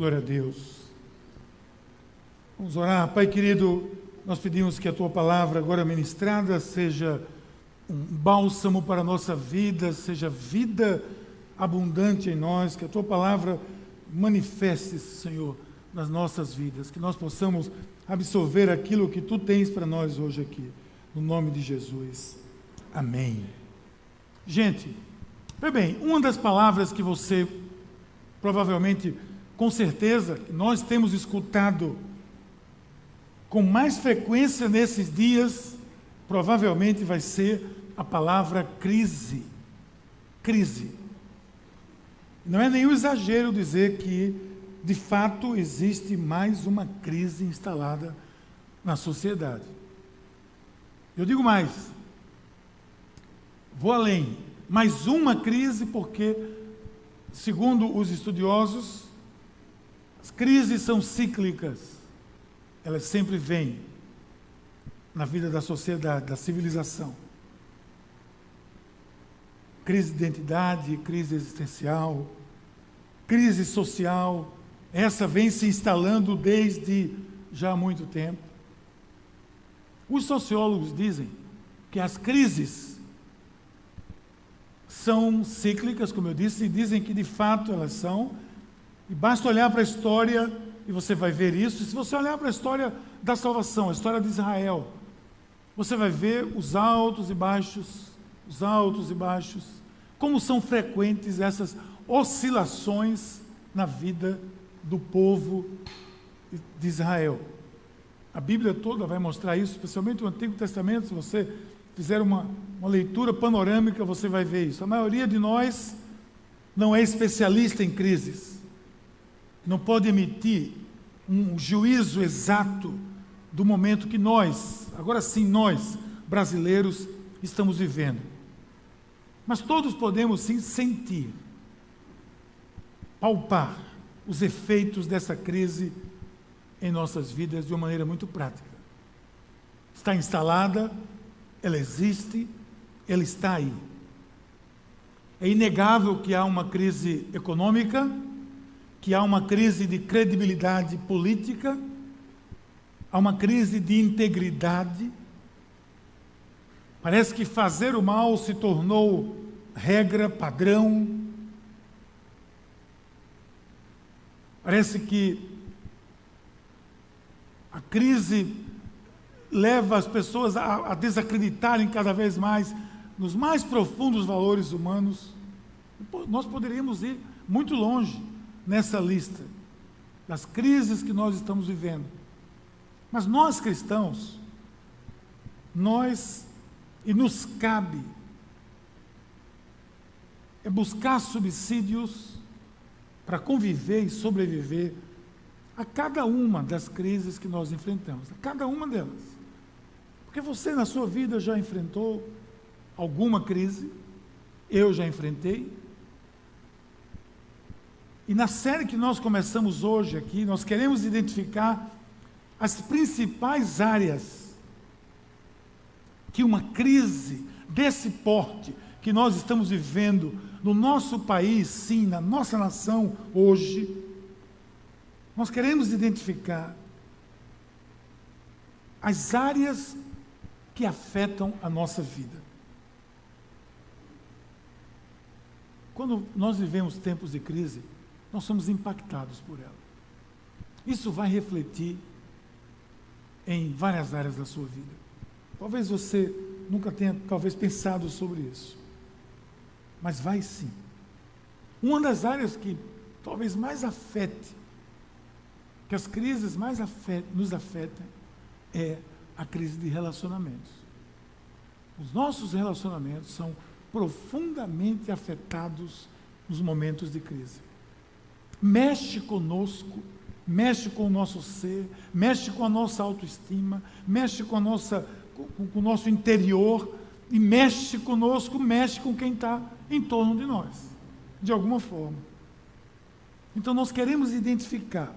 Glória a Deus. Vamos orar. Pai querido, nós pedimos que a tua palavra agora ministrada seja um bálsamo para a nossa vida, seja vida abundante em nós, que a tua palavra manifeste-se, Senhor, nas nossas vidas, que nós possamos absorver aquilo que tu tens para nós hoje aqui, no nome de Jesus. Amém. Gente, bem, uma das palavras que você provavelmente com certeza, nós temos escutado com mais frequência nesses dias, provavelmente vai ser a palavra crise. Crise. Não é nenhum exagero dizer que, de fato, existe mais uma crise instalada na sociedade. Eu digo mais, vou além, mais uma crise, porque, segundo os estudiosos, as crises são cíclicas, elas sempre vêm na vida da sociedade, da civilização. Crise de identidade, crise existencial, crise social, essa vem se instalando desde já há muito tempo. Os sociólogos dizem que as crises são cíclicas, como eu disse, e dizem que de fato elas são, e basta olhar para a história e você vai ver isso. E se você olhar para a história da salvação, a história de Israel, você vai ver os altos e baixos, os altos e baixos, como são frequentes essas oscilações na vida do povo de Israel. A Bíblia toda vai mostrar isso, especialmente o Antigo Testamento. Se você fizer uma, uma leitura panorâmica, você vai ver isso. A maioria de nós não é especialista em crises não pode emitir um juízo exato do momento que nós, agora sim nós, brasileiros, estamos vivendo. Mas todos podemos sim sentir, palpar os efeitos dessa crise em nossas vidas de uma maneira muito prática. Está instalada, ela existe, ela está aí. É inegável que há uma crise econômica, que há uma crise de credibilidade política, há uma crise de integridade. Parece que fazer o mal se tornou regra, padrão. Parece que a crise leva as pessoas a, a desacreditarem cada vez mais nos mais profundos valores humanos. Nós poderíamos ir muito longe nessa lista das crises que nós estamos vivendo. Mas nós cristãos, nós, e nos cabe, é buscar subsídios para conviver e sobreviver a cada uma das crises que nós enfrentamos, a cada uma delas. Porque você na sua vida já enfrentou alguma crise, eu já enfrentei, e na série que nós começamos hoje aqui, nós queremos identificar as principais áreas que uma crise desse porte que nós estamos vivendo no nosso país, sim, na nossa nação hoje, nós queremos identificar as áreas que afetam a nossa vida. Quando nós vivemos tempos de crise, nós somos impactados por ela. Isso vai refletir em várias áreas da sua vida. Talvez você nunca tenha talvez pensado sobre isso. Mas vai sim. Uma das áreas que talvez mais afete, que as crises mais nos afetem, é a crise de relacionamentos. Os nossos relacionamentos são profundamente afetados nos momentos de crise mexe conosco, mexe com o nosso ser, mexe com a nossa autoestima, mexe com, a nossa, com, com o nosso interior e mexe conosco, mexe com quem está em torno de nós, de alguma forma. Então nós queremos identificar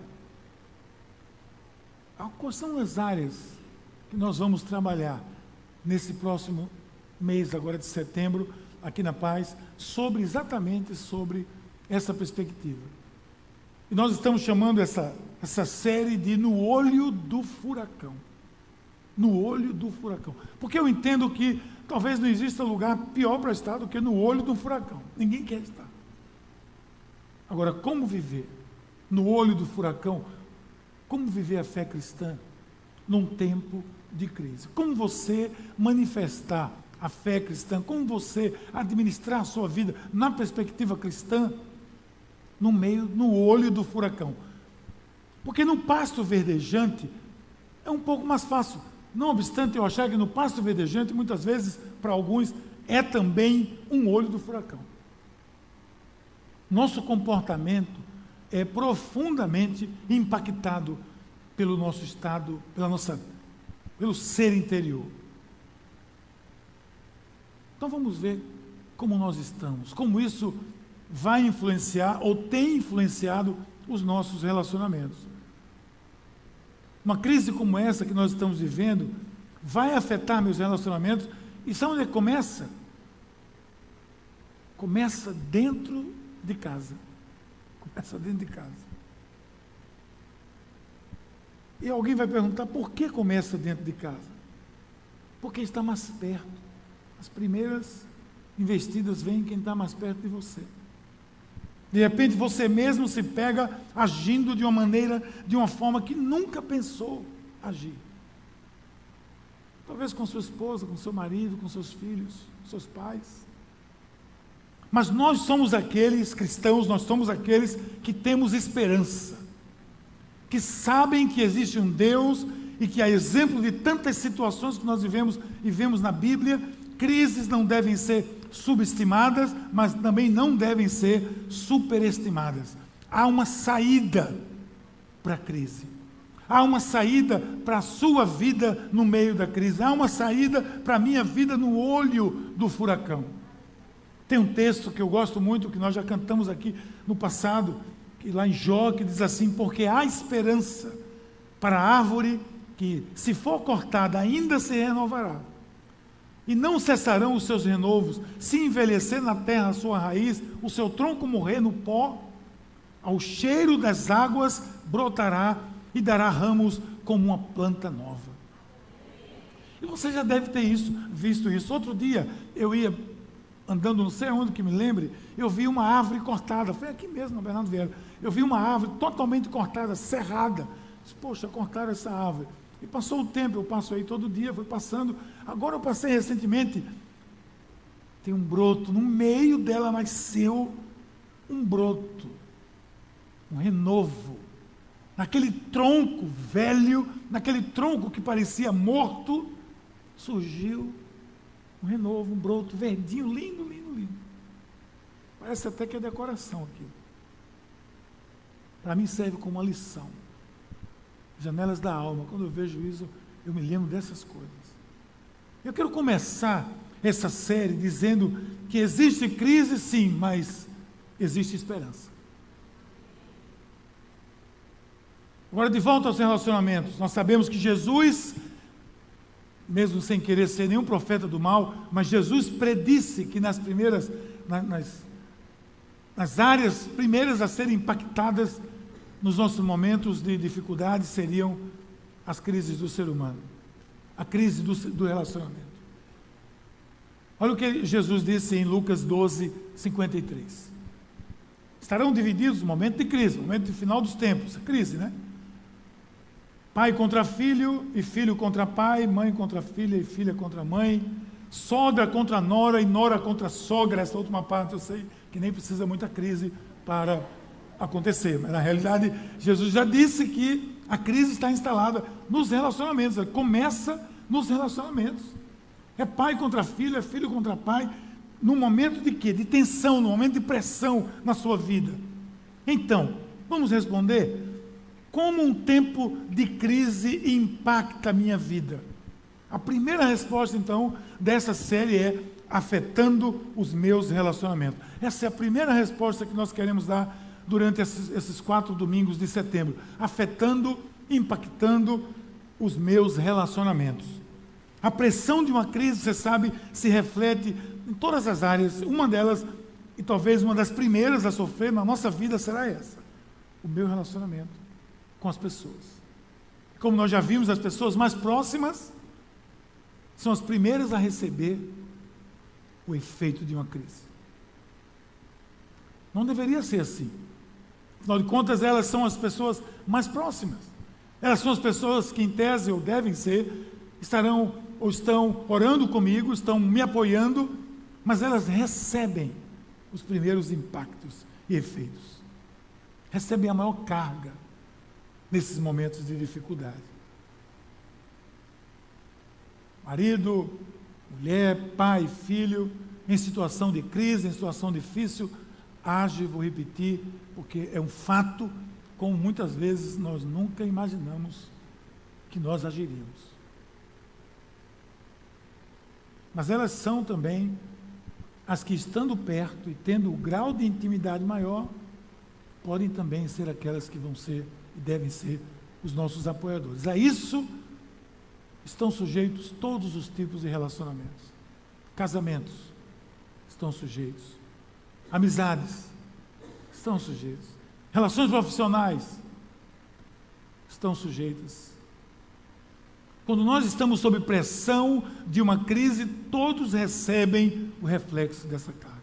quais são as áreas que nós vamos trabalhar nesse próximo mês, agora de setembro, aqui na Paz, sobre exatamente sobre essa perspectiva. E nós estamos chamando essa, essa série de No Olho do Furacão. No olho do furacão. Porque eu entendo que talvez não exista lugar pior para estar do que no olho do furacão. Ninguém quer estar. Agora, como viver no olho do furacão? Como viver a fé cristã num tempo de crise? Como você manifestar a fé cristã? Como você administrar a sua vida na perspectiva cristã no meio, no olho do furacão? Porque no pasto verdejante é um pouco mais fácil. Não obstante eu achar que no pasto verdejante, muitas vezes, para alguns, é também um olho do furacão. Nosso comportamento é profundamente impactado pelo nosso estado, pela nossa, pelo ser interior. Então vamos ver como nós estamos, como isso vai influenciar ou tem influenciado os nossos relacionamentos. Uma crise como essa que nós estamos vivendo vai afetar meus relacionamentos e sabe onde começa? Começa dentro de casa. Começa dentro de casa. E alguém vai perguntar por que começa dentro de casa? Porque está mais perto. As primeiras investidas vêm quem está mais perto de você. De repente você mesmo se pega agindo de uma maneira, de uma forma que nunca pensou agir. Talvez com sua esposa, com seu marido, com seus filhos, seus pais. Mas nós somos aqueles cristãos, nós somos aqueles que temos esperança, que sabem que existe um Deus e que, a exemplo de tantas situações que nós vivemos e vemos na Bíblia, crises não devem ser subestimadas, mas também não devem ser superestimadas. Há uma saída para a crise. Há uma saída para a sua vida no meio da crise. Há uma saída para a minha vida no olho do furacão. Tem um texto que eu gosto muito, que nós já cantamos aqui no passado, que lá em Jó, que diz assim: Porque há esperança para a árvore que, se for cortada, ainda se renovará e não cessarão os seus renovos, se envelhecer na terra a sua raiz, o seu tronco morrer no pó, ao cheiro das águas brotará e dará ramos como uma planta nova. E você já deve ter isso, visto isso. Outro dia eu ia andando, não sei onde que me lembre, eu vi uma árvore cortada. Foi aqui mesmo, no Bernardo Vieira. Eu vi uma árvore totalmente cortada, cerrada. Poxa, cortaram essa árvore. E passou o tempo, eu passo aí todo dia, fui passando. Agora eu passei recentemente. Tem um broto, no meio dela nasceu um broto, um renovo. Naquele tronco velho, naquele tronco que parecia morto, surgiu um renovo, um broto verdinho, lindo, lindo, lindo. Parece até que é decoração aqui. Para mim serve como uma lição janelas da alma. Quando eu vejo isso, eu me lembro dessas coisas. Eu quero começar essa série dizendo que existe crise, sim, mas existe esperança. Agora, de volta aos relacionamentos, nós sabemos que Jesus, mesmo sem querer ser nenhum profeta do mal, mas Jesus predisse que nas primeiras, nas, nas áreas primeiras a serem impactadas nos nossos momentos de dificuldade seriam as crises do ser humano, a crise do, do relacionamento. Olha o que Jesus disse em Lucas 12, 53. Estarão divididos no momento de crise, momento de final dos tempos, crise, né? Pai contra filho, e filho contra pai, mãe contra filha, e filha contra mãe, sogra contra nora, e nora contra sogra. Essa última parte eu sei que nem precisa muita crise para acontecer. Mas na realidade, Jesus já disse que a crise está instalada nos relacionamentos. Ela começa nos relacionamentos. É pai contra filho, é filho contra pai. No momento de quê? De tensão, no momento de pressão na sua vida. Então, vamos responder? Como um tempo de crise impacta a minha vida? A primeira resposta, então, dessa série é afetando os meus relacionamentos. Essa é a primeira resposta que nós queremos dar durante esses, esses quatro domingos de setembro, afetando, impactando os meus relacionamentos. A pressão de uma crise, você sabe, se reflete em todas as áreas. Uma delas, e talvez uma das primeiras a sofrer na nossa vida, será essa: o meu relacionamento com as pessoas. Como nós já vimos, as pessoas mais próximas são as primeiras a receber o efeito de uma crise. Não deveria ser assim. Afinal de contas, elas são as pessoas mais próximas. Elas são as pessoas que, em tese, ou devem ser, estarão ou estão orando comigo, estão me apoiando, mas elas recebem os primeiros impactos e efeitos. Recebem a maior carga nesses momentos de dificuldade. Marido, mulher, pai, filho, em situação de crise, em situação difícil, age, vou repetir, porque é um fato, como muitas vezes nós nunca imaginamos que nós agiríamos. Mas elas são também as que, estando perto e tendo o grau de intimidade maior, podem também ser aquelas que vão ser e devem ser os nossos apoiadores. A isso estão sujeitos todos os tipos de relacionamentos. Casamentos estão sujeitos. Amizades estão sujeitos. Relações profissionais estão sujeitas. Quando nós estamos sob pressão de uma crise, todos recebem o reflexo dessa carga.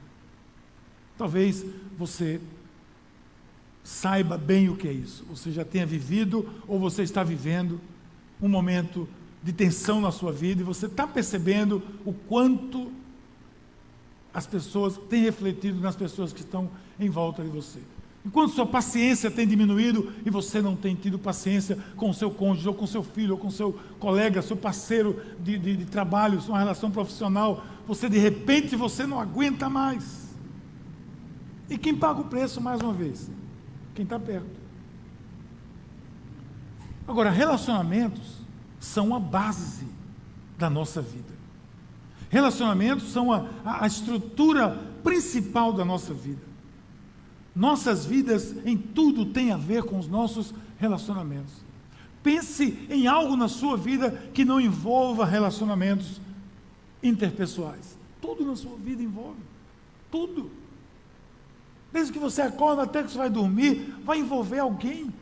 Talvez você saiba bem o que é isso. Você já tenha vivido ou você está vivendo um momento de tensão na sua vida e você está percebendo o quanto as pessoas têm refletido nas pessoas que estão em volta de você. Enquanto sua paciência tem diminuído e você não tem tido paciência com o seu cônjuge, ou com seu filho, ou com seu colega, seu parceiro de, de, de trabalho, sua relação profissional, você de repente você não aguenta mais. E quem paga o preço, mais uma vez? Quem está perto. Agora, relacionamentos são a base da nossa vida. Relacionamentos são a, a, a estrutura principal da nossa vida. Nossas vidas em tudo tem a ver com os nossos relacionamentos. Pense em algo na sua vida que não envolva relacionamentos interpessoais. Tudo na sua vida envolve. Tudo. Desde que você acorda até que você vai dormir, vai envolver alguém.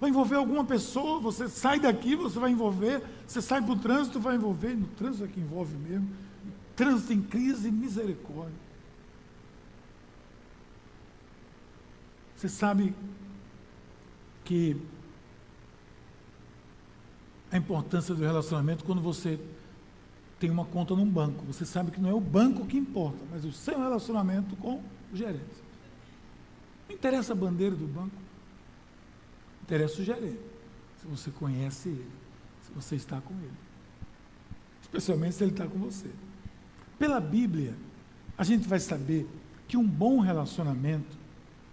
Vai envolver alguma pessoa. Você sai daqui, você vai envolver. Você sai para o trânsito, vai envolver. No trânsito é que envolve mesmo. Trânsito em crise, misericórdia. Você sabe que a importância do relacionamento quando você tem uma conta num banco. Você sabe que não é o banco que importa, mas o seu relacionamento com o gerente. Não interessa a bandeira do banco. Interessa o gerente. Se você conhece ele, se você está com ele. Especialmente se ele está com você. Pela Bíblia, a gente vai saber que um bom relacionamento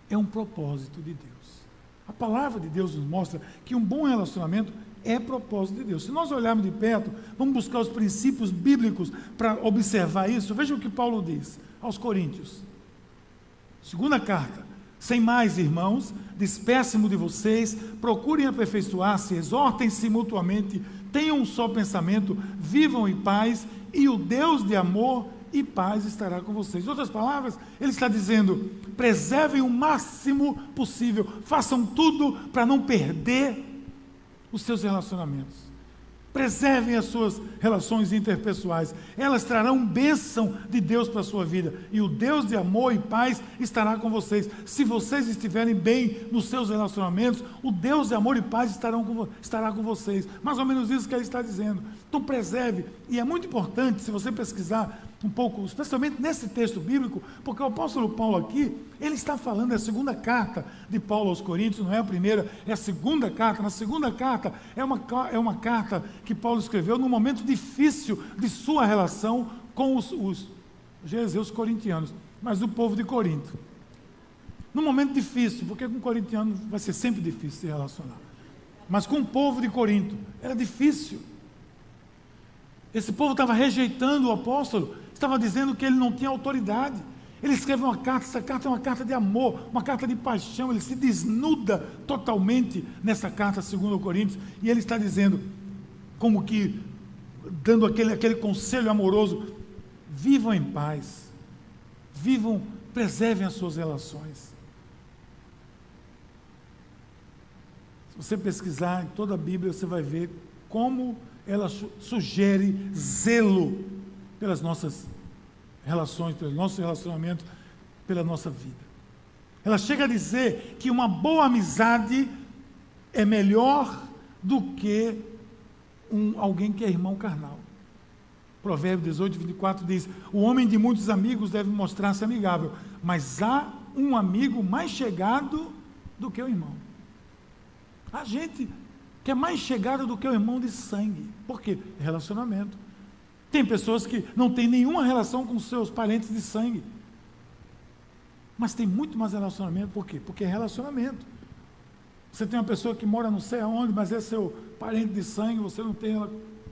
é um propósito de Deus. A palavra de Deus nos mostra que um bom relacionamento é propósito de Deus. Se nós olharmos de perto, vamos buscar os princípios bíblicos para observar isso. Veja o que Paulo diz aos Coríntios. Segunda carta. Sem mais, irmãos, despeço-me de vocês, procurem aperfeiçoar-se, exortem-se mutuamente, tenham um só pensamento, vivam em paz, e o Deus de amor e paz estará com vocês. Em outras palavras, ele está dizendo: preservem o máximo possível, façam tudo para não perder os seus relacionamentos. Preservem as suas relações interpessoais. Elas trarão bênção de Deus para a sua vida. E o Deus de amor e paz estará com vocês. Se vocês estiverem bem nos seus relacionamentos, o Deus de amor e paz estarão com, estará com vocês. Mais ou menos isso que ele está dizendo. Então preserve. E é muito importante, se você pesquisar um pouco, especialmente nesse texto bíblico, porque o apóstolo Paulo aqui, ele está falando, é a segunda carta de Paulo aos Coríntios, não é a primeira, é a segunda carta. Na segunda carta, é uma, é uma carta que Paulo escreveu num momento difícil de sua relação com os, os, os corintianos, mas o povo de Corinto. Num momento difícil, porque com corintiano vai ser sempre difícil se relacionar. Mas com o povo de Corinto, era difícil. Esse povo estava rejeitando o apóstolo, estava dizendo que ele não tinha autoridade. Ele escreve uma carta, essa carta é uma carta de amor, uma carta de paixão, ele se desnuda totalmente nessa carta, segundo Coríntios, e ele está dizendo, como que dando aquele, aquele conselho amoroso, vivam em paz, vivam, preservem as suas relações. Se você pesquisar em toda a Bíblia, você vai ver como ela sugere zelo pelas nossas relações, pelo nosso relacionamento, pela nossa vida. Ela chega a dizer que uma boa amizade é melhor do que um, alguém que é irmão carnal. Provérbio 18, 24 diz: O homem de muitos amigos deve mostrar-se amigável, mas há um amigo mais chegado do que o irmão. A gente que é mais chegado do que o irmão de sangue. Por quê? Relacionamento. Tem pessoas que não têm nenhuma relação com seus parentes de sangue. Mas tem muito mais relacionamento, por quê? Porque é relacionamento. Você tem uma pessoa que mora não sei aonde, mas é seu parente de sangue, você não tem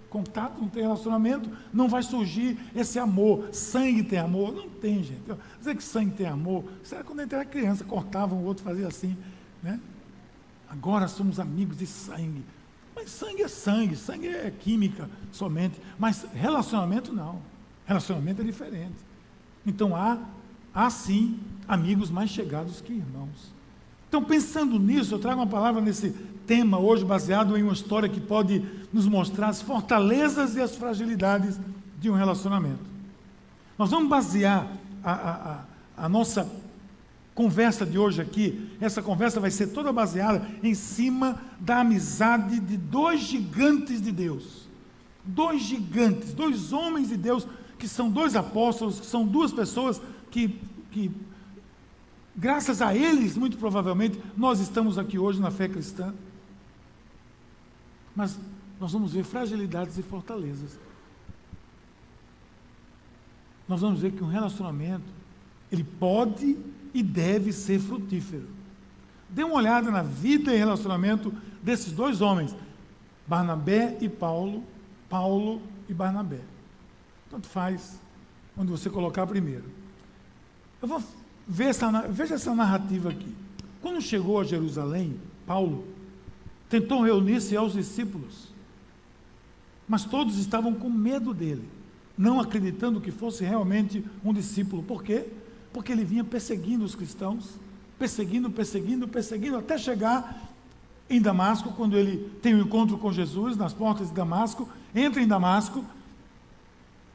contato, não tem relacionamento, não vai surgir esse amor. Sangue tem amor? Não tem, gente. Dizer que sangue tem amor, isso era quando a gente era criança, cortava o outro, fazia assim. Né? Agora somos amigos de sangue. Mas sangue é sangue, sangue é química somente. Mas relacionamento não. Relacionamento é diferente. Então há, há sim amigos mais chegados que irmãos. Então, pensando nisso, eu trago uma palavra nesse tema hoje, baseado em uma história que pode nos mostrar as fortalezas e as fragilidades de um relacionamento. Nós vamos basear a, a, a, a nossa conversa de hoje aqui, essa conversa vai ser toda baseada em cima da amizade de dois gigantes de Deus. Dois gigantes, dois homens de Deus, que são dois apóstolos, que são duas pessoas que, que graças a eles, muito provavelmente, nós estamos aqui hoje na fé cristã. Mas nós vamos ver fragilidades e fortalezas. Nós vamos ver que um relacionamento, ele pode e deve ser frutífero. Dê uma olhada na vida e relacionamento desses dois homens, Barnabé e Paulo, Paulo e Barnabé. Tanto faz onde você colocar primeiro. Eu vou ver essa, veja essa narrativa aqui. Quando chegou a Jerusalém, Paulo tentou reunir-se aos discípulos, mas todos estavam com medo dele, não acreditando que fosse realmente um discípulo. Por quê? Porque ele vinha perseguindo os cristãos, perseguindo, perseguindo, perseguindo, até chegar em Damasco, quando ele tem um encontro com Jesus nas portas de Damasco, entra em Damasco,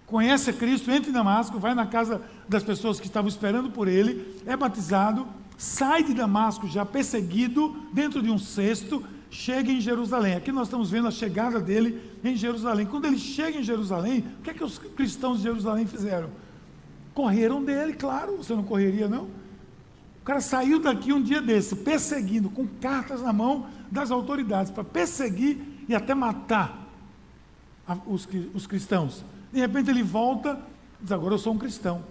conhece Cristo, entra em Damasco, vai na casa das pessoas que estavam esperando por ele, é batizado, sai de Damasco já perseguido, dentro de um cesto, chega em Jerusalém. Aqui nós estamos vendo a chegada dele em Jerusalém. Quando ele chega em Jerusalém, o que é que os cristãos de Jerusalém fizeram? Correram dele, claro, você não correria, não? O cara saiu daqui um dia desse, perseguindo, com cartas na mão das autoridades, para perseguir e até matar os, os cristãos. De repente ele volta diz: Agora eu sou um cristão.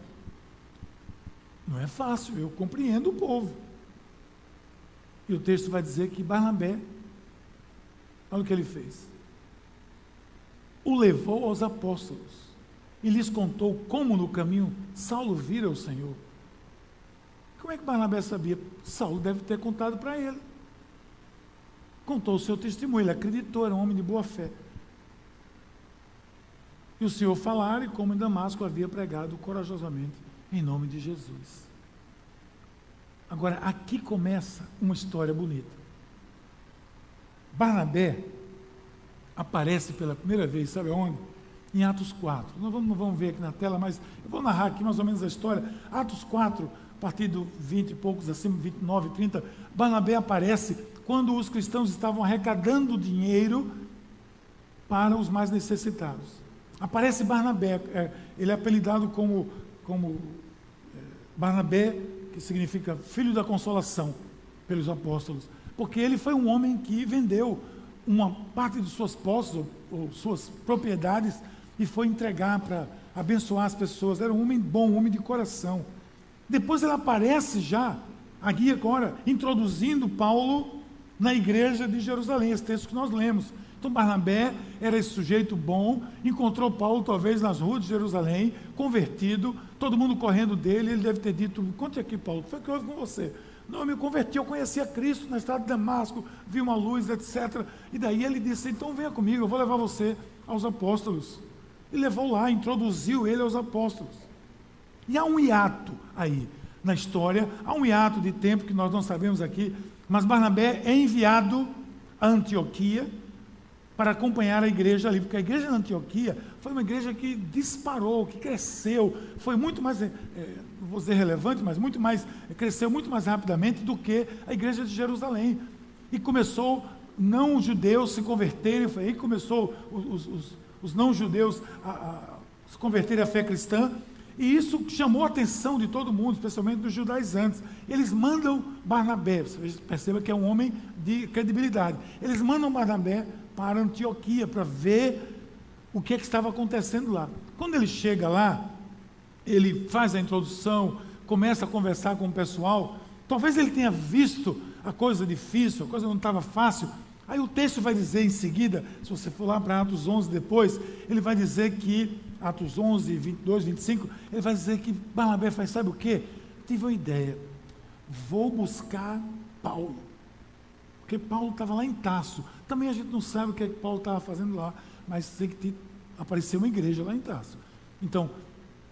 Não é fácil, eu compreendo o povo. E o texto vai dizer que Barnabé, olha o que ele fez. O levou aos apóstolos e lhes contou como no caminho Saulo vira o Senhor. Como é que Barnabé sabia? Saulo deve ter contado para ele. Contou o seu testemunho, ele acreditou, era um homem de boa fé. E o Senhor falara e como em Damasco havia pregado corajosamente em nome de Jesus. Agora, aqui começa uma história bonita. Barnabé aparece pela primeira vez, sabe onde? Em Atos 4. Não vamos, não vamos ver aqui na tela, mas eu vou narrar aqui mais ou menos a história. Atos 4, a partir do 20 e poucos, acima, 29, 30, Barnabé aparece quando os cristãos estavam arrecadando dinheiro para os mais necessitados. Aparece Barnabé, é, ele é apelidado como, como é, Barnabé, que significa filho da consolação, pelos apóstolos, porque ele foi um homem que vendeu uma parte de suas posses ou, ou suas propriedades e foi entregar para abençoar as pessoas. Era um homem bom, um homem de coração. Depois ele aparece já, aqui agora, introduzindo Paulo na igreja de Jerusalém, esse texto que nós lemos. Então Barnabé era esse sujeito bom, encontrou Paulo talvez nas ruas de Jerusalém, convertido, todo mundo correndo dele, ele deve ter dito, conte aqui Paulo, o que foi que houve com você? Não, eu me converti, eu conhecia Cristo na estrada de Damasco, vi uma luz, etc. E daí ele disse, então venha comigo, eu vou levar você aos apóstolos e levou lá, introduziu ele aos apóstolos. E há um hiato aí na história, há um hiato de tempo que nós não sabemos aqui, mas Barnabé é enviado a Antioquia para acompanhar a igreja ali, porque a igreja de Antioquia foi uma igreja que disparou, que cresceu, foi muito mais, é, vou dizer relevante, mas muito mais, cresceu muito mais rapidamente do que a igreja de Jerusalém. E começou não judeus se converterem, foi aí que começou os, os, os não judeus a, a se converterem à fé cristã, e isso chamou a atenção de todo mundo, especialmente dos judaizantes. Eles mandam Barnabé, você perceba que é um homem de credibilidade. Eles mandam Barnabé para Antioquia para ver o que, é que estava acontecendo lá. Quando ele chega lá, ele faz a introdução, começa a conversar com o pessoal. Talvez ele tenha visto a coisa difícil, a coisa não estava fácil. Aí o texto vai dizer em seguida, se você for lá para Atos 11 depois, ele vai dizer que Atos 11, 22, 25, ele vai dizer que Barnabé faz, sabe o quê? Tive uma ideia, vou buscar Paulo. Porque Paulo estava lá em Taço. Também a gente não sabe o que, é que Paulo estava fazendo lá, mas sei que apareceu uma igreja lá em Taço. Então,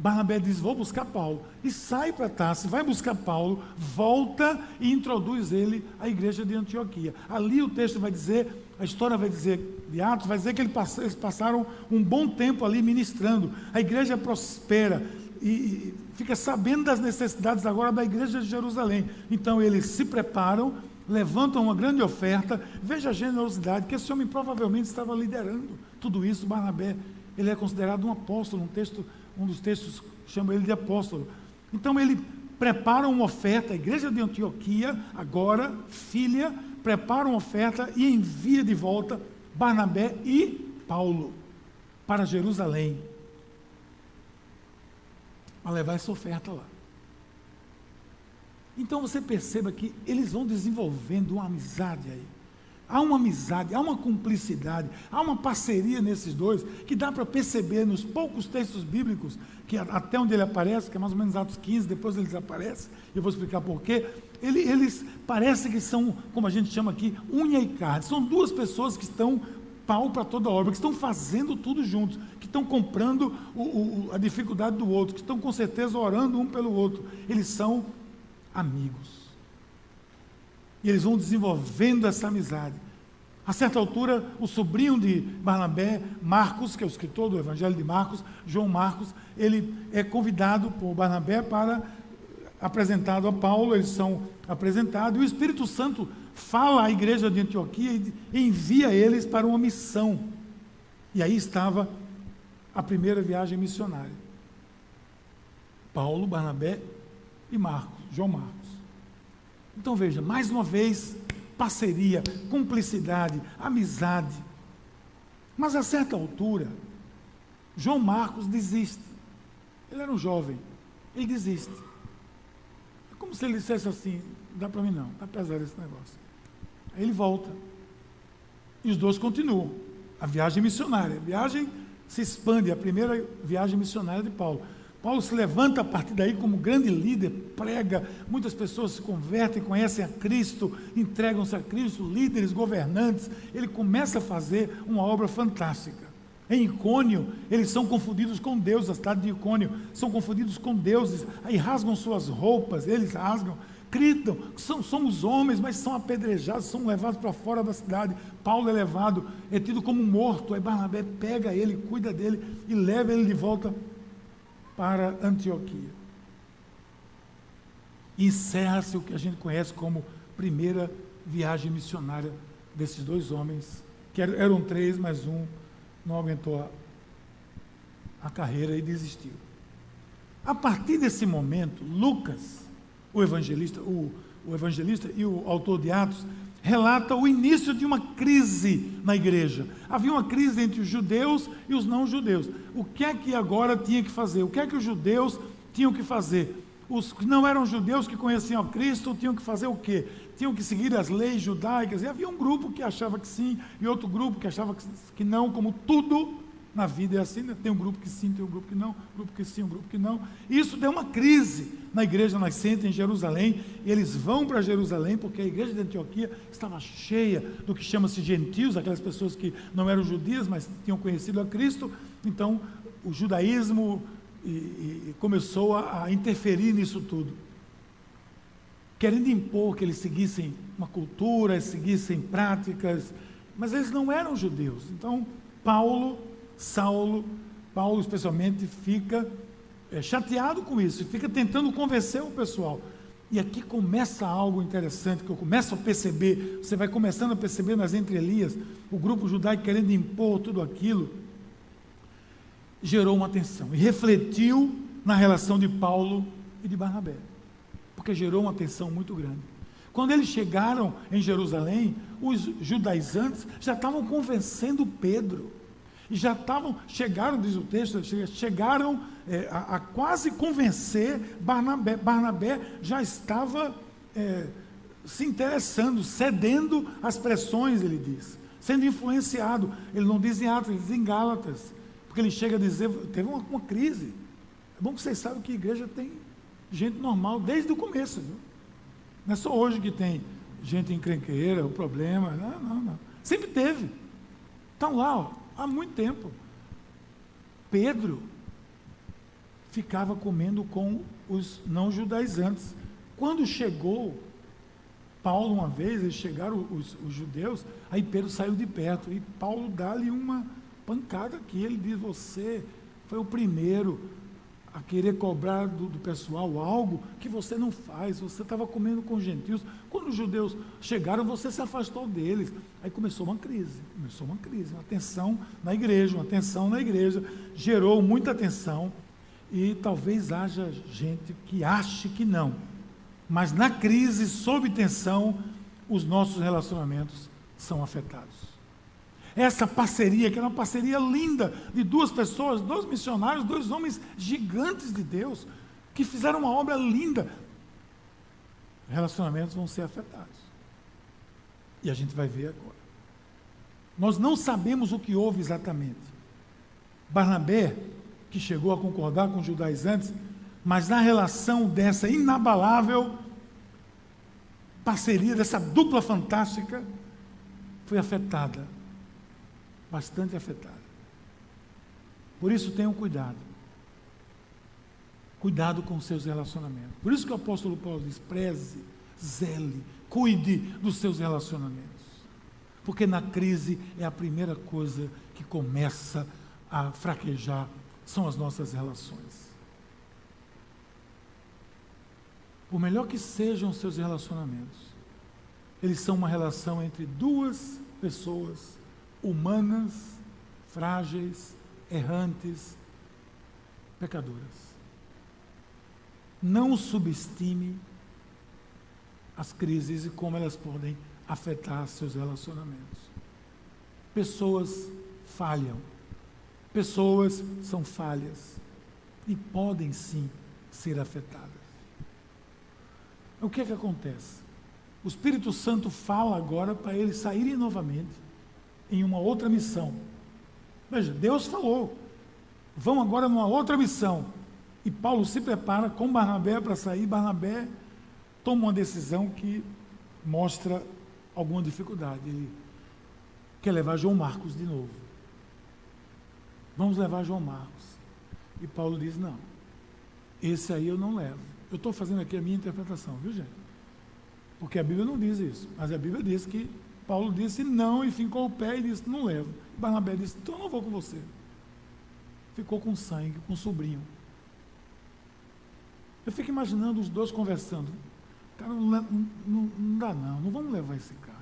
Barnabé diz: Vou buscar Paulo. E sai para Tarso, vai buscar Paulo, volta e introduz ele à igreja de Antioquia. Ali o texto vai dizer, a história vai dizer, de Atos, vai dizer que eles passaram um bom tempo ali ministrando. A igreja prospera e fica sabendo das necessidades agora da igreja de Jerusalém. Então eles se preparam, levantam uma grande oferta. Veja a generosidade, que esse homem provavelmente estava liderando tudo isso. Barnabé, ele é considerado um apóstolo, um texto um dos textos chama ele de apóstolo. Então ele prepara uma oferta, a igreja de Antioquia, agora, filha, prepara uma oferta e envia de volta Barnabé e Paulo para Jerusalém. A levar essa oferta lá. Então você perceba que eles vão desenvolvendo uma amizade aí. Há uma amizade, há uma cumplicidade, há uma parceria nesses dois que dá para perceber nos poucos textos bíblicos, que até onde ele aparece, que é mais ou menos Atos 15, depois ele desaparece, eu vou explicar porquê. Ele, eles parecem que são, como a gente chama aqui, unha e carne. São duas pessoas que estão pau para toda obra, que estão fazendo tudo juntos, que estão comprando o, o, a dificuldade do outro, que estão com certeza orando um pelo outro. Eles são amigos. E eles vão desenvolvendo essa amizade. A certa altura, o sobrinho de Barnabé, Marcos, que é o escritor do Evangelho de Marcos, João Marcos, ele é convidado por Barnabé para apresentado a Paulo, eles são apresentados, e o Espírito Santo fala à igreja de Antioquia e envia eles para uma missão. E aí estava a primeira viagem missionária. Paulo, Barnabé e Marcos, João Marcos. Então veja, mais uma vez, parceria, cumplicidade, amizade. Mas a certa altura, João Marcos desiste. Ele era um jovem, ele desiste. É como se ele dissesse assim: dá para mim não, está pesado esse negócio. Aí ele volta. E os dois continuam. A viagem missionária. A viagem se expande, a primeira viagem missionária de Paulo. Paulo se levanta a partir daí como grande líder, prega, muitas pessoas se convertem, conhecem a Cristo, entregam-se a Cristo, líderes, governantes. Ele começa a fazer uma obra fantástica. Em Icônio, eles são confundidos com Deus, a cidade de Icônio, são confundidos com deuses, aí rasgam suas roupas, eles rasgam, gritam, são, somos homens, mas são apedrejados, são levados para fora da cidade. Paulo é levado, é tido como morto, aí Barnabé pega ele, cuida dele e leva ele de volta para Antioquia. Encerra-se o que a gente conhece como primeira viagem missionária desses dois homens, que eram três, mas um não aguentou a, a carreira e desistiu. A partir desse momento, Lucas, o evangelista, o, o evangelista e o autor de Atos, relata o início de uma crise na igreja. Havia uma crise entre os judeus e os não judeus. O que é que agora tinha que fazer? O que é que os judeus tinham que fazer? Os que não eram judeus que conheciam Cristo tinham que fazer o quê? Tinham que seguir as leis judaicas. E havia um grupo que achava que sim e outro grupo que achava que não, como tudo na vida é assim, né? tem um grupo que sim, tem um grupo que não, um grupo que sim, um grupo que não. Isso deu uma crise na igreja nascente em Jerusalém, e eles vão para Jerusalém porque a igreja de Antioquia estava cheia do que chama-se gentios, aquelas pessoas que não eram judias, mas tinham conhecido a Cristo. Então, o judaísmo e, e começou a, a interferir nisso tudo. querendo impor que eles seguissem uma cultura, seguissem práticas, mas eles não eram judeus. Então, Paulo, Saulo, Paulo especialmente, fica é, chateado com isso, fica tentando convencer o pessoal. E aqui começa algo interessante que eu começo a perceber, você vai começando a perceber nas entrelinhas, o grupo judaico querendo impor tudo aquilo, gerou uma tensão e refletiu na relação de Paulo e de Barnabé, porque gerou uma tensão muito grande. Quando eles chegaram em Jerusalém, os judaizantes já estavam convencendo Pedro. E já estavam, chegaram, diz o texto, chegaram é, a, a, quase convencer Barnabé. Barnabé já estava é, se interessando, cedendo às pressões, ele diz, sendo influenciado. Ele não diz em Atos, ele diz em Gálatas, porque ele chega a dizer: teve uma, uma crise. É bom que vocês saibam que a igreja tem gente normal desde o começo. Viu? Não é só hoje que tem gente encrenqueira, o problema. Não, não, não. Sempre teve. Estão lá, ó, há muito tempo. Pedro ficava comendo com os não judaizantes. Quando chegou Paulo uma vez, eles chegaram os, os judeus, aí Pedro saiu de perto e Paulo dá-lhe uma pancada aqui. Ele diz: Você foi o primeiro a querer cobrar do, do, pessoal algo que você não faz. Você estava comendo com gentios. Quando os judeus chegaram, você se afastou deles. Aí começou uma crise. Começou uma crise, uma tensão na igreja, uma tensão na igreja. Gerou muita tensão. E talvez haja gente que ache que não. Mas na crise, sob tensão, os nossos relacionamentos são afetados. Essa parceria, que era uma parceria linda de duas pessoas, dois missionários, dois homens gigantes de Deus, que fizeram uma obra linda. Relacionamentos vão ser afetados. E a gente vai ver agora. Nós não sabemos o que houve exatamente. Barnabé, que chegou a concordar com os judaizantes, mas na relação dessa inabalável parceria, dessa dupla fantástica, foi afetada bastante afetada. Por isso tenham cuidado. Cuidado com seus relacionamentos. Por isso que o apóstolo Paulo diz: preze, zele, cuide dos seus relacionamentos. Porque na crise é a primeira coisa que começa a fraquejar são as nossas relações. Por melhor que sejam os seus relacionamentos, eles são uma relação entre duas pessoas humanas, frágeis, errantes, pecadoras. Não subestime as crises e como elas podem afetar seus relacionamentos. Pessoas falham, pessoas são falhas e podem sim ser afetadas. O que é que acontece? O Espírito Santo fala agora para eles saírem novamente em uma outra missão. Veja, Deus falou, vão agora numa outra missão. E Paulo se prepara com Barnabé para sair. Barnabé toma uma decisão que mostra alguma dificuldade. Ele quer levar João Marcos de novo. Vamos levar João Marcos. E Paulo diz: não, esse aí eu não levo. Eu estou fazendo aqui a minha interpretação, viu gente? Porque a Bíblia não diz isso, mas a Bíblia diz que Paulo disse não e fincou o pé e disse: Não levo. Barnabé disse: Então não vou com você. Ficou com sangue, com sobrinho. Eu fico imaginando os dois conversando. Cara, não, não, não dá não, não vamos levar esse cara.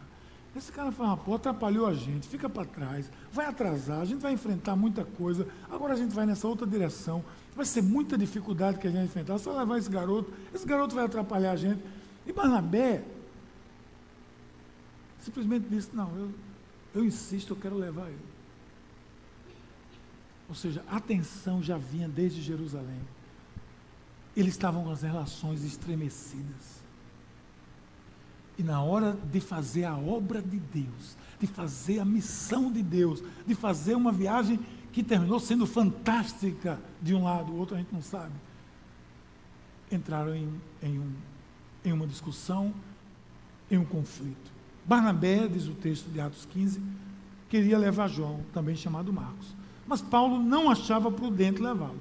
Esse cara uma porra, atrapalhou a gente, fica para trás, vai atrasar, a gente vai enfrentar muita coisa. Agora a gente vai nessa outra direção. Vai ser muita dificuldade que a gente vai enfrentar. Só levar esse garoto, esse garoto vai atrapalhar a gente. E Barnabé, simplesmente disse: Não, eu, eu insisto, eu quero levar ele. Ou seja, a tensão já vinha desde Jerusalém. Eles estavam com as relações estremecidas. E na hora de fazer a obra de Deus, de fazer a missão de Deus, de fazer uma viagem que terminou sendo fantástica de um lado, o outro a gente não sabe, entraram em, em, um, em uma discussão, em um conflito. Barnabé, diz o texto de Atos 15, queria levar João, também chamado Marcos. Mas Paulo não achava prudente levá-lo,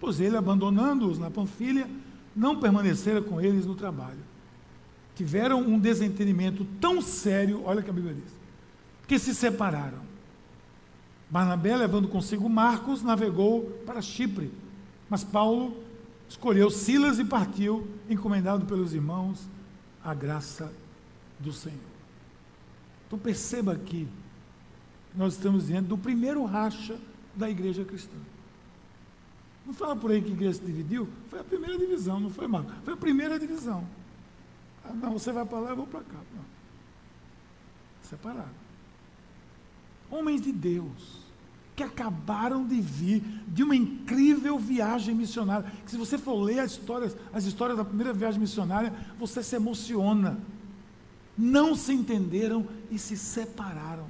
pois ele, abandonando-os na Panfilha, não permanecera com eles no trabalho. tiveram um desentendimento tão sério, olha que a Bíblia diz, que se separaram. Barnabé, levando consigo Marcos, navegou para Chipre, mas Paulo escolheu Silas e partiu, encomendado pelos irmãos, a graça do Senhor. Então perceba aqui, nós estamos diante do primeiro racha da igreja cristã. Não fala por aí que a igreja se dividiu? Foi a primeira divisão, não foi, Marcos? Foi a primeira divisão. Ah, não, você vai para lá, eu vou para cá. Não. Separado. Homens de Deus que acabaram de vir de uma incrível viagem missionária. Que se você for ler as histórias, as histórias da primeira viagem missionária, você se emociona. Não se entenderam e se separaram.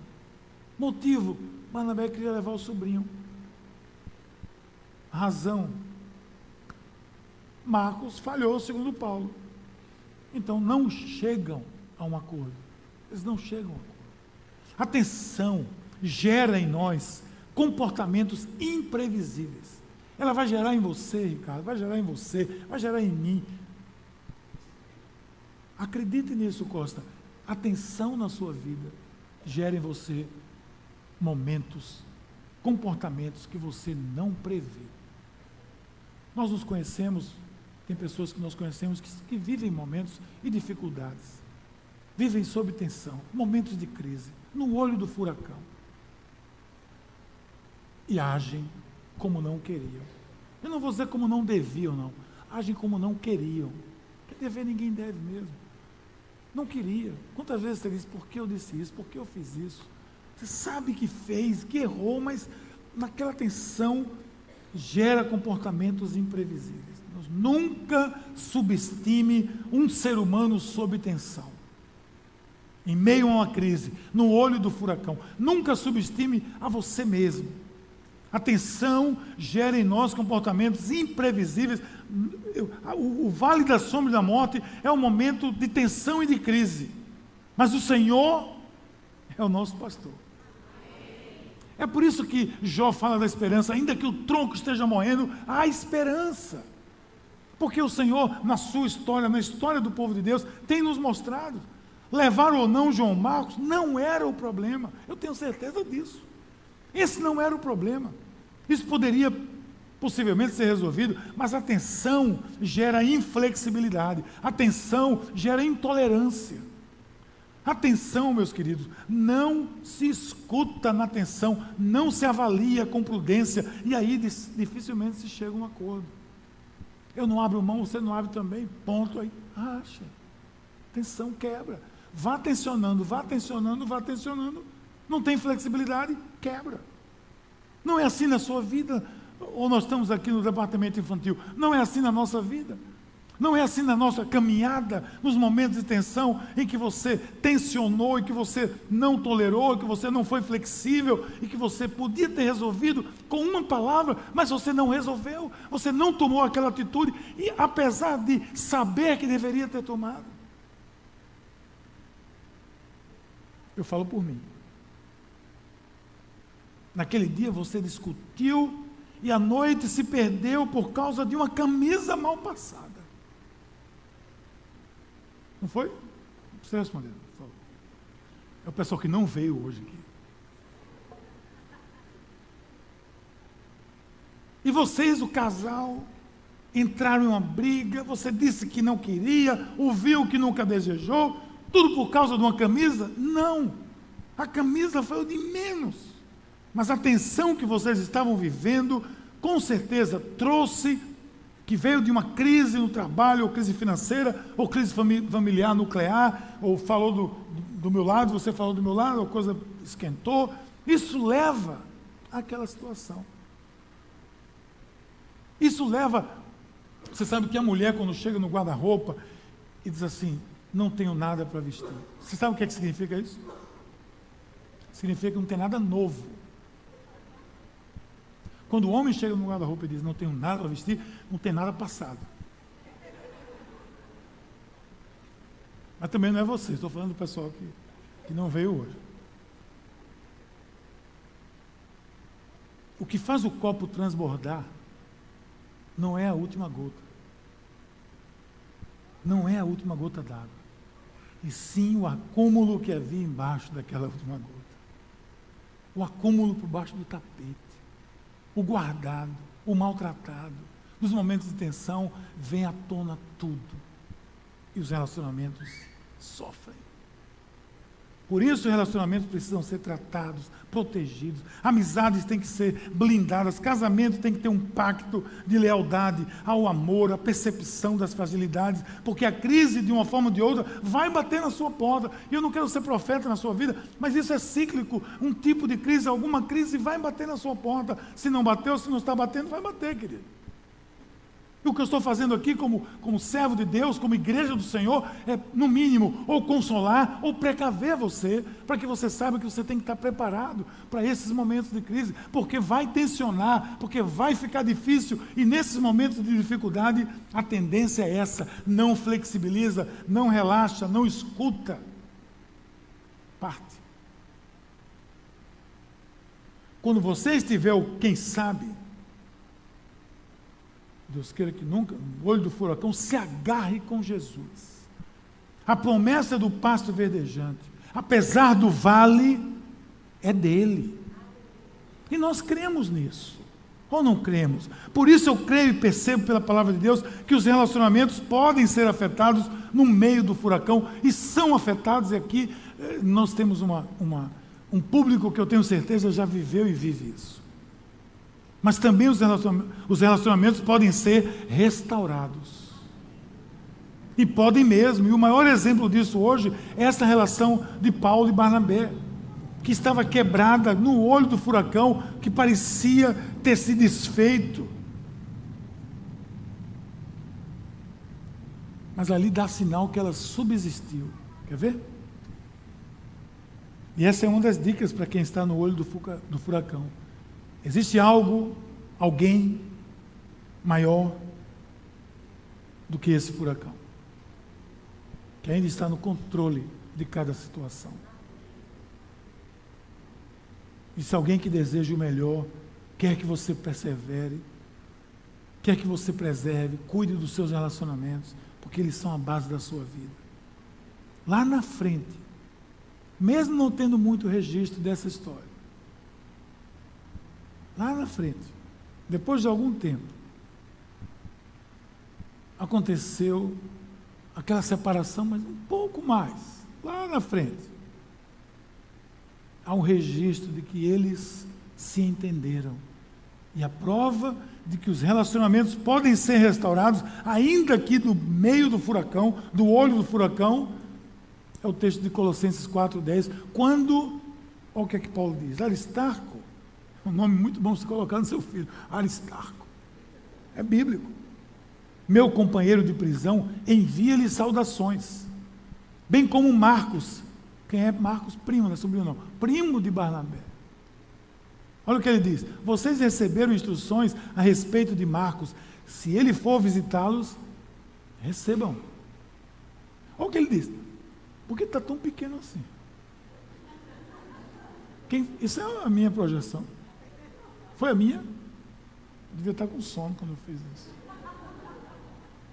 Motivo: Barnabé queria levar o sobrinho. Razão: Marcos falhou, segundo Paulo. Então não chegam a um acordo. Eles não chegam a um acordo. Atenção gera em nós comportamentos imprevisíveis. Ela vai gerar em você, Ricardo, vai gerar em você, vai gerar em mim. Acredite nisso, Costa. Atenção na sua vida gera em você momentos, comportamentos que você não prevê. Nós nos conhecemos, tem pessoas que nós conhecemos que, que vivem momentos e dificuldades, vivem sob tensão, momentos de crise, no olho do furacão e agem como não queriam. Eu não vou dizer como não deviam, não. Agem como não queriam. Quer dever, ninguém deve mesmo. Não queria. Quantas vezes você disse, por que eu disse isso? Por que eu fiz isso? Você sabe que fez, que errou, mas naquela tensão gera comportamentos imprevisíveis. Nunca subestime um ser humano sob tensão. Em meio a uma crise, no olho do furacão. Nunca subestime a você mesmo. A tensão gera em nós comportamentos imprevisíveis. O, o vale da sombra da morte é um momento de tensão e de crise. Mas o Senhor é o nosso pastor. É por isso que Jó fala da esperança, ainda que o tronco esteja morrendo, há esperança. Porque o Senhor, na sua história, na história do povo de Deus, tem nos mostrado. Levar ou não João Marcos não era o problema, eu tenho certeza disso. Esse não era o problema. Isso poderia possivelmente ser resolvido, mas a tensão gera inflexibilidade, a tensão gera intolerância. Atenção, meus queridos, não se escuta na tensão, não se avalia com prudência, e aí dificilmente se chega a um acordo. Eu não abro mão, você não abre também, ponto aí, acha. Tensão quebra. Vá tensionando, vá tensionando, vá tensionando. Não tem flexibilidade, quebra. Não é assim na sua vida, ou nós estamos aqui no departamento infantil, não é assim na nossa vida. Não é assim na nossa caminhada, nos momentos de tensão em que você tensionou, e que você não tolerou, que você não foi flexível e que você podia ter resolvido com uma palavra, mas você não resolveu, você não tomou aquela atitude, e apesar de saber que deveria ter tomado. Eu falo por mim. Naquele dia você discutiu e a noite se perdeu por causa de uma camisa mal passada. Não foi? Não precisa responder. É o pessoal que não veio hoje aqui. E vocês, o casal, entraram em uma briga, você disse que não queria, ouviu que nunca desejou, tudo por causa de uma camisa? Não. A camisa foi o de menos. Mas a tensão que vocês estavam vivendo, com certeza trouxe, que veio de uma crise no trabalho, ou crise financeira, ou crise familiar nuclear, ou falou do, do meu lado, você falou do meu lado, a coisa esquentou. Isso leva àquela situação. Isso leva. Você sabe que a mulher, quando chega no guarda-roupa e diz assim: Não tenho nada para vestir. Você sabe o que, é que significa isso? Significa que não tem nada novo. Quando o homem chega no guarda-roupa e diz: Não tenho nada a vestir, não tem nada passado. Mas também não é você, estou falando do pessoal que, que não veio hoje. O que faz o copo transbordar não é a última gota. Não é a última gota d'água. e sim o acúmulo que havia embaixo daquela última gota. O acúmulo por baixo do tapete, o guardado, o maltratado. Nos momentos de tensão, vem à tona tudo. E os relacionamentos sofrem. Por isso, relacionamentos precisam ser tratados, protegidos. Amizades têm que ser blindadas. Casamentos têm que ter um pacto de lealdade ao amor, à percepção das fragilidades. Porque a crise, de uma forma ou de outra, vai bater na sua porta. E eu não quero ser profeta na sua vida, mas isso é cíclico. Um tipo de crise, alguma crise vai bater na sua porta. Se não bateu, se não está batendo, vai bater, querido. E o que eu estou fazendo aqui, como, como servo de Deus, como igreja do Senhor, é, no mínimo, ou consolar, ou precaver você, para que você saiba que você tem que estar preparado para esses momentos de crise, porque vai tensionar, porque vai ficar difícil, e nesses momentos de dificuldade, a tendência é essa: não flexibiliza, não relaxa, não escuta. Parte. Quando você estiver, quem sabe, Deus queira que nunca, no olho do furacão, se agarre com Jesus. A promessa do pasto verdejante, apesar do vale, é dele. E nós cremos nisso. Ou não cremos? Por isso eu creio e percebo pela palavra de Deus que os relacionamentos podem ser afetados no meio do furacão e são afetados, e aqui eh, nós temos uma, uma, um público que eu tenho certeza já viveu e vive isso. Mas também os relacionamentos, os relacionamentos podem ser restaurados. E podem mesmo. E o maior exemplo disso hoje é essa relação de Paulo e Barnabé, que estava quebrada no olho do furacão, que parecia ter se desfeito. Mas ali dá sinal que ela subsistiu. Quer ver? E essa é uma das dicas para quem está no olho do furacão. Existe algo, alguém maior do que esse furacão, que ainda está no controle de cada situação. Existe alguém que deseja o melhor, quer que você persevere, quer que você preserve, cuide dos seus relacionamentos, porque eles são a base da sua vida. Lá na frente, mesmo não tendo muito registro dessa história, lá na frente, depois de algum tempo, aconteceu aquela separação, mas um pouco mais, lá na frente. Há um registro de que eles se entenderam. E a prova de que os relacionamentos podem ser restaurados, ainda aqui no meio do furacão, do olho do furacão, é o texto de Colossenses 4,10, quando, olha o que é que Paulo diz, Aristarco um nome muito bom se colocar no seu filho, Aristarco. É bíblico. Meu companheiro de prisão envia-lhe saudações. Bem como Marcos. Quem é Marcos? Primo, não é sobrinho não. Primo de Barnabé. Olha o que ele diz. Vocês receberam instruções a respeito de Marcos. Se ele for visitá-los, recebam. Olha o que ele diz. Por que está tão pequeno assim? Quem, isso é a minha projeção. Foi a minha. Devia estar com sono quando eu fiz isso.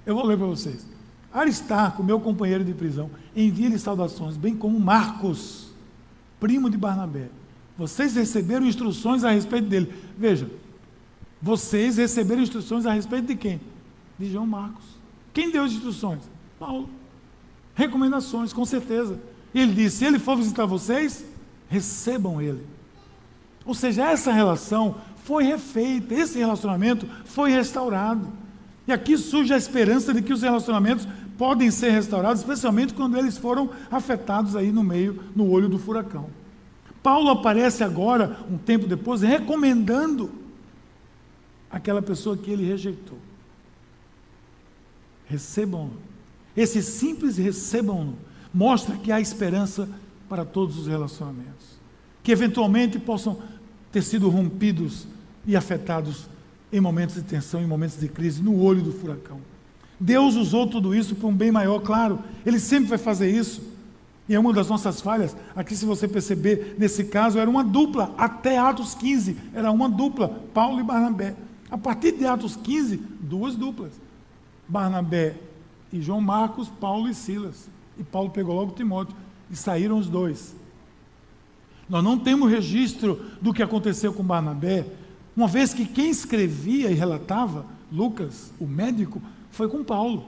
Eu vou ler para vocês. Aristarco, meu companheiro de prisão, envia-lhe saudações, bem como Marcos, primo de Barnabé. Vocês receberam instruções a respeito dele. Veja, vocês receberam instruções a respeito de quem? De João Marcos. Quem deu as instruções? Paulo. Recomendações, com certeza. Ele disse: se ele for visitar vocês, recebam ele. Ou seja, essa relação foi refeita, esse relacionamento foi restaurado. E aqui surge a esperança de que os relacionamentos podem ser restaurados, especialmente quando eles foram afetados aí no meio, no olho do furacão. Paulo aparece agora, um tempo depois, recomendando aquela pessoa que ele rejeitou. Recebam-no. Esse simples recebam-no mostra que há esperança para todos os relacionamentos. Que eventualmente possam ter sido rompidos e afetados em momentos de tensão, em momentos de crise, no olho do furacão. Deus usou tudo isso para um bem maior, claro, Ele sempre vai fazer isso. E é uma das nossas falhas, aqui se você perceber, nesse caso era uma dupla, até Atos 15, era uma dupla, Paulo e Barnabé. A partir de Atos 15, duas duplas. Barnabé e João Marcos, Paulo e Silas. E Paulo pegou logo Timóteo e saíram os dois. Nós não temos registro do que aconteceu com Barnabé, uma vez que quem escrevia e relatava, Lucas, o médico, foi com Paulo.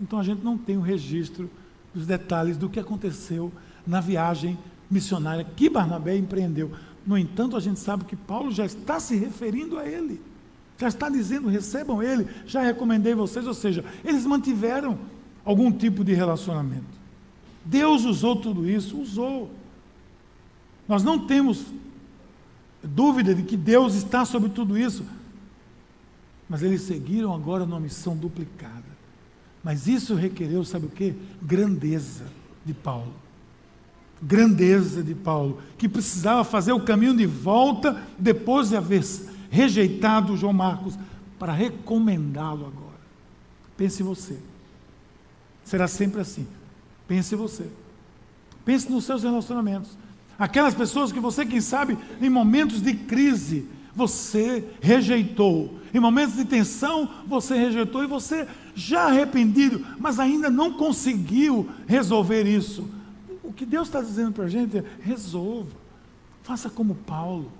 Então a gente não tem o registro dos detalhes do que aconteceu na viagem missionária que Barnabé empreendeu. No entanto, a gente sabe que Paulo já está se referindo a ele. Já está dizendo, recebam ele, já recomendei vocês, ou seja, eles mantiveram algum tipo de relacionamento. Deus usou tudo isso, usou. Nós não temos dúvida de que Deus está sobre tudo isso, mas eles seguiram agora numa missão duplicada. Mas isso requereu, sabe o que? Grandeza de Paulo. Grandeza de Paulo, que precisava fazer o caminho de volta depois de haver rejeitado João Marcos, para recomendá-lo agora. Pense você. Será sempre assim. Pense você. Pense nos seus relacionamentos. Aquelas pessoas que você, quem sabe, em momentos de crise, você rejeitou. Em momentos de tensão, você rejeitou e você já arrependido, mas ainda não conseguiu resolver isso. O que Deus está dizendo para a gente é: resolva. Faça como Paulo.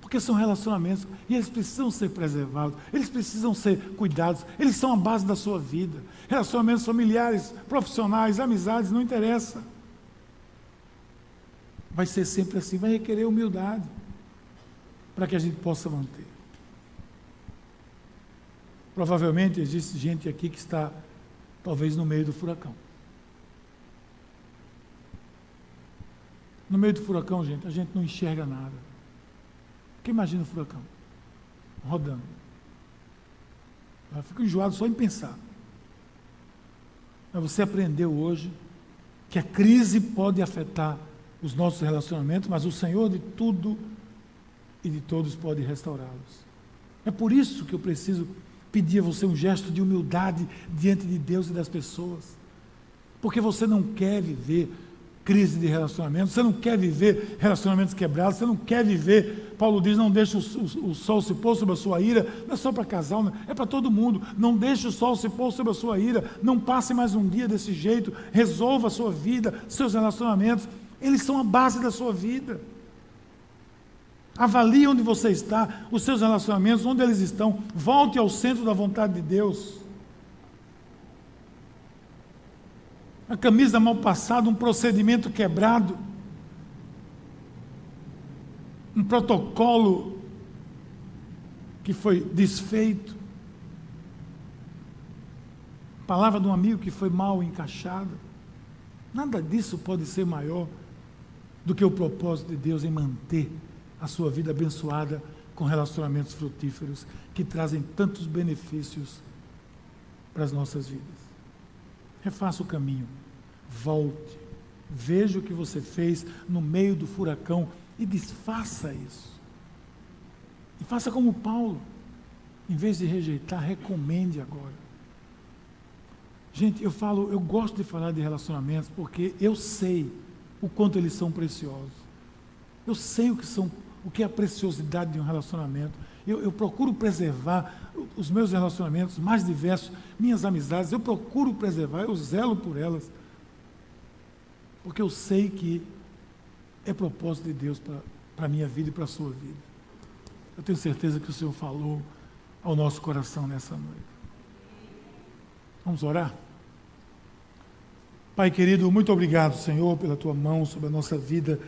Porque são relacionamentos e eles precisam ser preservados, eles precisam ser cuidados, eles são a base da sua vida. Relacionamentos familiares, profissionais, amizades, não interessa. Vai ser sempre assim, vai requerer humildade para que a gente possa manter. Provavelmente existe gente aqui que está talvez no meio do furacão. No meio do furacão, gente, a gente não enxerga nada. Porque imagina o furacão rodando. Eu fico enjoado só em pensar. Mas você aprendeu hoje que a crise pode afetar os nossos relacionamentos, mas o Senhor de tudo e de todos pode restaurá-los. É por isso que eu preciso pedir a você um gesto de humildade diante de Deus e das pessoas. Porque você não quer viver crise de relacionamento, você não quer viver relacionamentos quebrados, você não quer viver, Paulo diz, não deixe o, o, o sol se pôr sobre a sua ira, não é só para casal, é para todo mundo, não deixe o sol se pôr sobre a sua ira, não passe mais um dia desse jeito, resolva a sua vida, seus relacionamentos, eles são a base da sua vida. Avalie onde você está, os seus relacionamentos, onde eles estão, volte ao centro da vontade de Deus. a camisa mal passada, um procedimento quebrado, um protocolo que foi desfeito, palavra de um amigo que foi mal encaixada. Nada disso pode ser maior do que o propósito de Deus em manter a sua vida abençoada com relacionamentos frutíferos que trazem tantos benefícios para as nossas vidas. Refaça o caminho volte, veja o que você fez no meio do furacão e desfaça isso. E faça como Paulo, em vez de rejeitar, recomende agora. Gente, eu falo, eu gosto de falar de relacionamentos porque eu sei o quanto eles são preciosos. Eu sei o que são, o que é a preciosidade de um relacionamento. Eu, eu, procuro preservar os meus relacionamentos mais diversos, minhas amizades, eu procuro preservar, eu zelo por elas porque eu sei que é propósito de Deus para a minha vida e para a sua vida. Eu tenho certeza que o Senhor falou ao nosso coração nessa noite. Vamos orar? Pai querido, muito obrigado, Senhor, pela tua mão sobre a nossa vida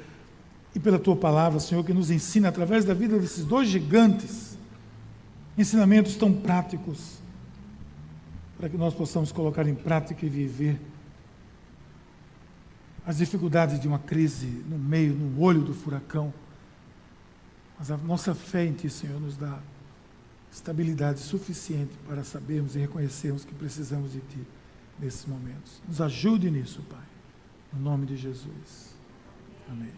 e pela tua palavra, Senhor, que nos ensina através da vida desses dois gigantes ensinamentos tão práticos para que nós possamos colocar em prática e viver as dificuldades de uma crise no meio, no olho do furacão. Mas a nossa fé em Ti, Senhor, nos dá estabilidade suficiente para sabermos e reconhecermos que precisamos de Ti nesses momentos. Nos ajude nisso, Pai. No nome de Jesus. Amém.